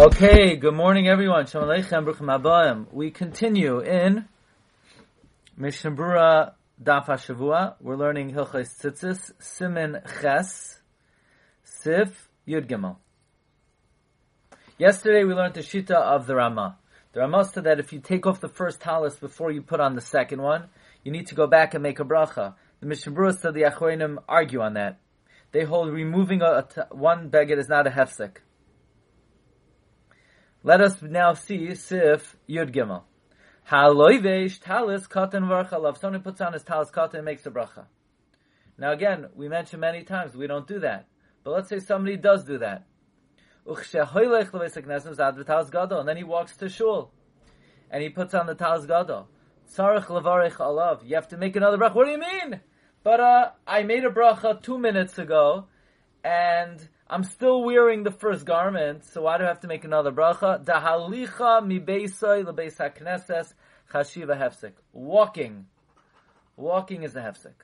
Okay, good morning everyone. Shalom Aleichem, Bruchim Abayim. We continue in Mishnah Berurah Daf HaShavua. We're learning Hilchos Tzitzis, Simin Ches, Sif Yud Gimel. Yesterday we learned the Shita of the Ramah. The Ramah said that if you take off the first talis before you put on the second one, you need to go back and make a bracha. The Mishnah Berurah said the Achroinim argue on that. They hold removing one beged is not a hefsek. Let us now see Sif Yud Gimel. Haloivesh talis katan varchalav. Someone puts on his talis katan and makes a bracha. Now again, we mentioned many times we don't do that. But let's say somebody does do that. And then he walks to shul. And he puts on the talis gadol. Tzarech levarech alav. You have to make another bracha. What do you mean? But uh, I made a bracha two minutes ago, and I'm still wearing the first garment, so why do I have to make another bracha? Dahalicha mi beisai lebeis hakneses chashiva hefsek. Walking. Walking is a hefsek.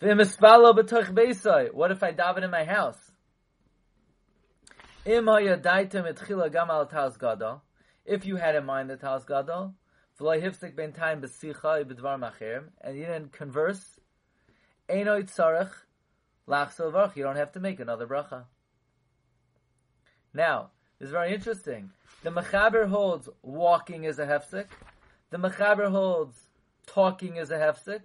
V'imispalo b'toch beisai. What if I daven in my house? Im hayadaitem etchila gam al taz gadol. If you had in mind the taz gadol, v'loy hifsek ben time b'sicha b'dvar machirim, and you didn't converse, eno tzarech Lachsel varch, you don't have to make another bracha. Now, it's very interesting. The Mechaber holds walking is a hefsek. The Mechaber holds talking is a hefsek.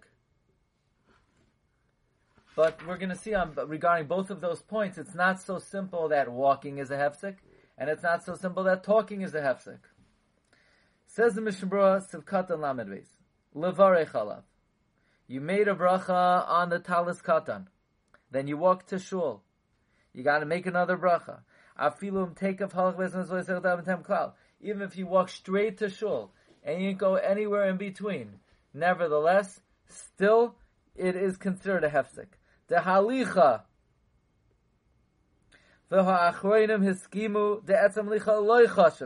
But we're going to see on regarding both of those points, it's not so simple that walking is a hefsek, and it's not so simple that talking is a hefsek. Says the Mishnah Berurah, Sivkat and Lamed Levarech alav. You made a bracha on the talis katan. Then you walk to shul. You got to make another bracha. Take Even if you walk straight to shul and you go anywhere in between, nevertheless, still it is considered a hefsek. The halicha. The ha'achroinim the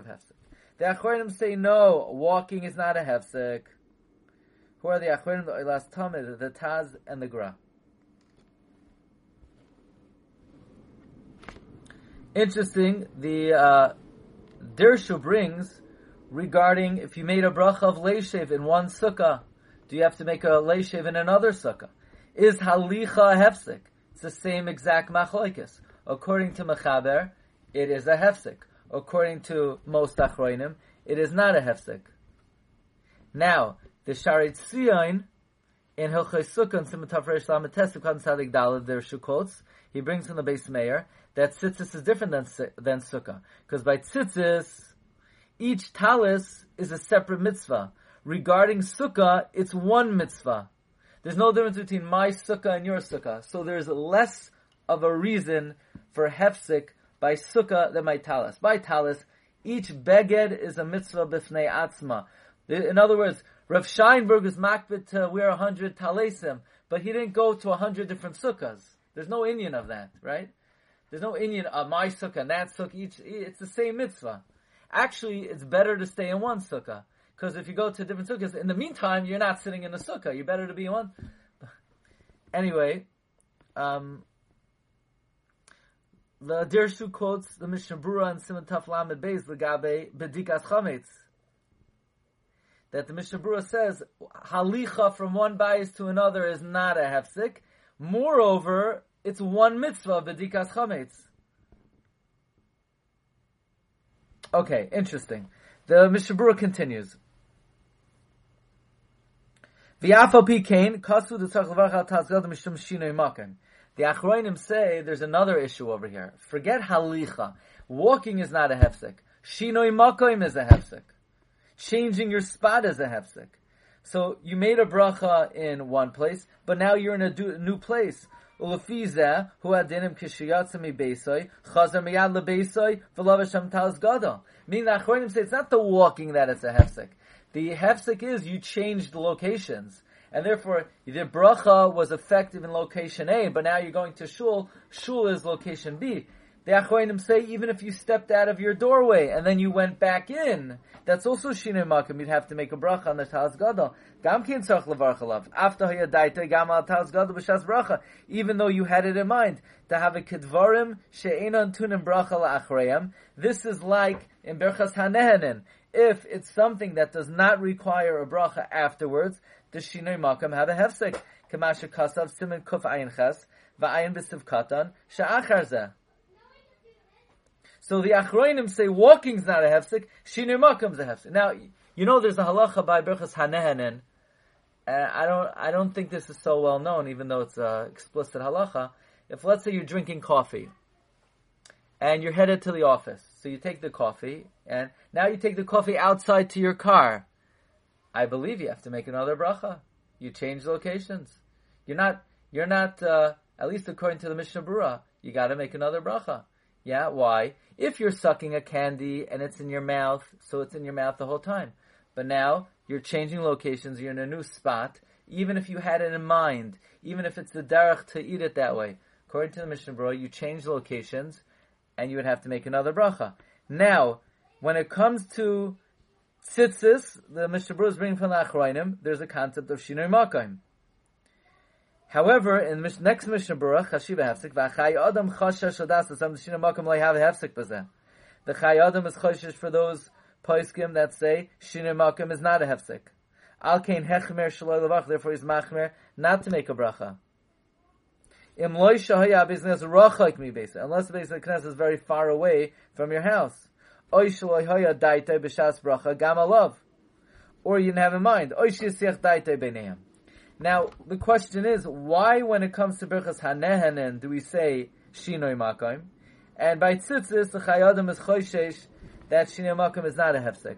hefsek. The say no, walking is not a hefsek. Who are the achroinim? The last tamid, the Taz and the Gra. Interesting, the uh, Dirshu brings regarding if you made a bracha of leishev in one sukkah, do you have to make a leishev in another sukkah? Is halicha hefsek? It's the same exact machlokes. According to Mechaber, it is a hefsek. According to most achroinim, it is not a hefsek. Now, the Shaar HaTziyun in Hilchos Sukkah and Simatav Reish Lamed Sadik Dalad, there quotes, he brings from the Beis Meir that tzitzis is different than than sukkah because by tzitzis each talis is a separate mitzvah. Regarding sukkah, it's one mitzvah. There's no difference between my sukkah and your sukkah, so there's less of a reason for hefsik by sukkah than by talis. By talis, each beged is a mitzvah b'fnei atzma. In other words, Rav Scheinberg is makbid to wear a hundred talesim, but he didn't go to a hundred different sukkahs. There's no inyan of that, right? There's no inyan of my sukkah and that sukkah. Each it's the same mitzvah. Actually, it's better to stay in one sukkah because if you go to different sukkahs, in the meantime, you're not sitting in a sukkah. You're better to be in one. anyway, um, the Dirshu quotes the Mishnah Berurah and Simon Taf Lamed Beis Legabe Bedikas Chametz. That the Mishnah Berurah says halicha from one bias to another is not a hefsik. Moreover, it's one mitzvah, bedikas chametz. Okay, interesting. The Mishnah Berurah continues. The Achroinim say there's another issue over here. Forget halicha. Walking is not a hefsek. Shinoi makim is a hefsek. Changing your spot is a hefsek. So you made a bracha in one place, but now you're in a new place. Ulafiza, who had dinim kishiyatzami beisai, chazar miyad lebeisai, v'lavasham taz gada. Meaning the Achronim say it's not the walking that it's a hefsek. The hefsek is you changed the locations. And therefore, the bracha was effective in location A, but now you're going to shul, shul is location B. The Achroinim say even if you stepped out of your doorway and then you went back in, that's also Shinoi Makim. You'd have to make a bracha on the Taz Gadol. Gam kin tzarch levarch alav. After hayadaita gam al Taz Gadol b'shas bracha. Even though you had it in mind to have a kedvarim she'enon tunim bracha la'achreim. This is like in Berchas Hanehanin. If it's something that does not require a bracha afterwards, the Shinoi Makim have a hefsek. Kamasha kasav simin kuf ayin ches va'ayin b'siv katan she'achar. So the Achroinim say walking is not a hefsek, shinir makam a hefsek. Now, you know there's a halacha by Berchas Hanehanen, and I don't, I don't think this is so well known, even though it's a explicit halacha. If let's say you're drinking coffee, and you're headed to the office, so you take the coffee, and now you take the coffee outside to your car, I believe you have to make another bracha. You change locations. You're not, you're not, uh, at least according to the Mishnah Berurah, you gotta make another bracha. Yeah, why? If you're sucking a candy and it's in your mouth, so it's in your mouth the whole time. But now you're changing locations, you're in a new spot, even if you had it in mind, even if it's the derech to eat it that way. According to the Mishnah Berurah, you change locations and you would have to make another bracha. Now, when it comes to tzitzis, the Mishnah Berurah is bringing from the Achrayim, there's a concept of shinoi makayim. However, in the next Mishnah Berurah, Chashiva Hefsek, V'achai Adam Chashash Adas, the Shina Makam Lay have Hefsek Bazeh. The Chai Adam is Chashish for those poiskim that say Shina Makam is not a Hefsek. Al Kain Hechmer Shaloi Levach, therefore he's Machmer, not to make a bracha. Im Loi Shahaya Business Rachak Mi Besa, unless the Besa Knesset is very far away from your house. Oy Shaloi Haya Daite B'Shas Bracha Gam Alav. Or you didn't have in mind, Oy Shisiach Daite B'Neim. Now, the question is, why when it comes to Birchas Hanehenen do we say Shinoi Makim? And by Tzitzis, the Chai Adam is Choyshesh, that Shinoi Makim is not a Hefsek.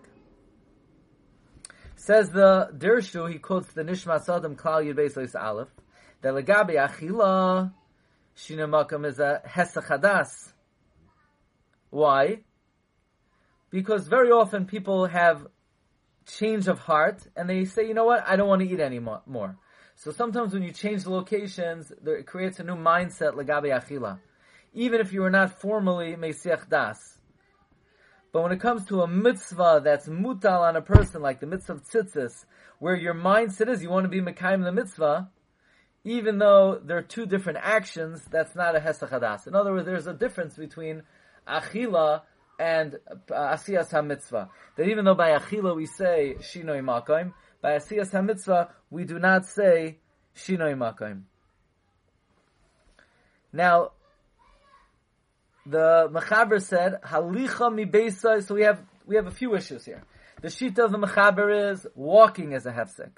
Says the Dirshu, he quotes the Nishmas Adam Klal Yud Beis Aleph, that Legabi Achila, Shinoi Makim is a Hesachadas. Why? Because very often people have change of heart and they say, you know what, I don't want to eat anymore. So sometimes when you change the locations, there, it creates a new mindset, legabe achila. Even if you are not formally mesiach das. But when it comes to a mitzvah that's mutal on a person, like the mitzvah of tzitzis, where your mindset is you want to be mekayim the mitzvah, even though there are two different actions, that's not a hesachadas. In other words, there's a difference between achila and uh, asiyas ha-mitzvah. That even though by achila we say shinoi makayim, by Asiyas HaMitzvah, we do not say Shinoi Makayim. Now, the Mechaber said, Halicha mi so we have, we have a few issues here. The Shita of the Mechaber is, walking is a hefsek.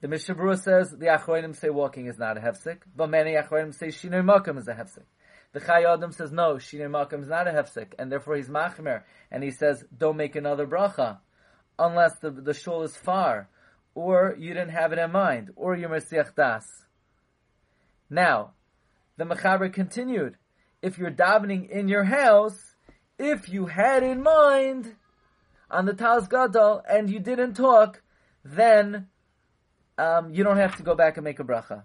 The Mishnah Berurah says, the Achroinim say walking is not a hefsek, but many Achroinim say Shinoi Makam is a hefsek. The Chai Adam says, no, Shinoi Makam is not a hefsek, and therefore he's Machmer, and he says, don't make another bracha unless the, the shul is far, or you didn't have it in mind, or you're Mesiach Das. Now, the Mechaber continued, if you're davening in your house, if you had in mind on the Taz Gadol and you didn't talk, then um, you don't have to go back and make a bracha.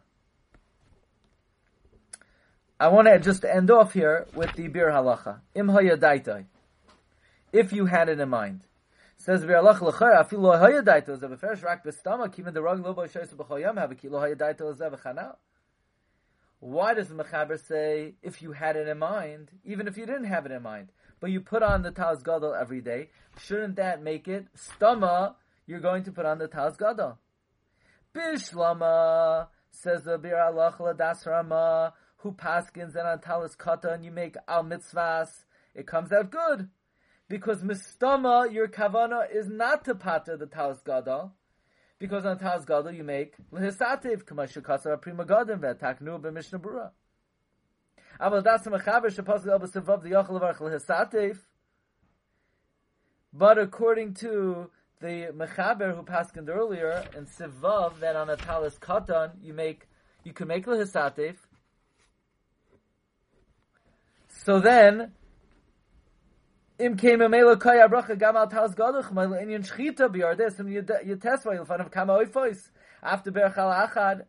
I want to just end off here with the Biur Halacha. Im If you had it in mind. Says V'alach l'chayr afilu lo hayadaito zev beferish rak b'stama kimin the rag lo bo shoyse b'choyam have kilo hayadaito zev chana. Why does the Mechaber say if you had it in mind, even if you didn't have it in mind, but you put on the Taz Gadol every day, shouldn't that make it stama? You're going to put on the Taz Gadol. Bishlama says the Bir Allah Rama who paskins and on Talis Kata and you make al mitzvahs. It comes out good because mistama your kavana is not to pater the talis gadol, because on talis gadol you make lehisativ k'mashu kasar prima gadim v'taknu b'mishnah lehisativ. But according to the mechaber who paskened earlier in sivav that on a talis katan you make you can make lehisativ. So then im kema melo kaya bracha gam al tals gadach mal in yin shchita vayl fan of kama oifois after berchal achad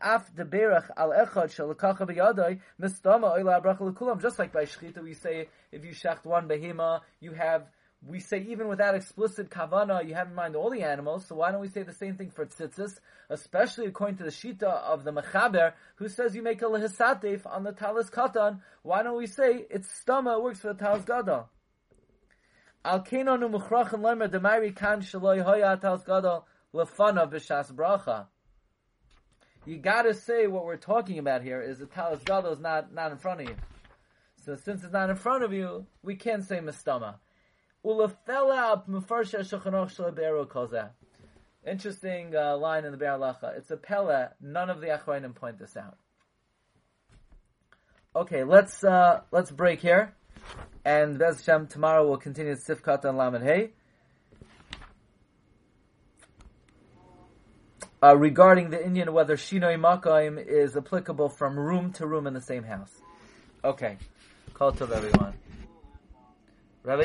af deberach al echad biyadai mistama. Just like by shechita, we say if you shecht one behema, you have. We say even without explicit kavana, you have in mind all the animals. So why don't we say the same thing for tzitzis, especially according to the shita of the mechaber, who says you make a lehisatef on the talis katan. Why don't we say it's stama works for the talis gadol? Al kenonu muchrachin lemer demari kan shaloi hoya talis gadol lefana b'shas bracha you gotta say what we're talking about here is the talis gadol is not, not in front of you. So since it's not in front of you, we can't say mistama. Interesting uh, line in the Biur Halacha. It's a pella. None of the Achronim point this out. Okay, let's uh, let's break here, and Bez Hashem tomorrow we'll continue Sifkat and Lamed Hey. uh, regarding the inyan whether Shinoi Makaim is applicable from room to room in the same house. Okay. Call to everyone. Rabbi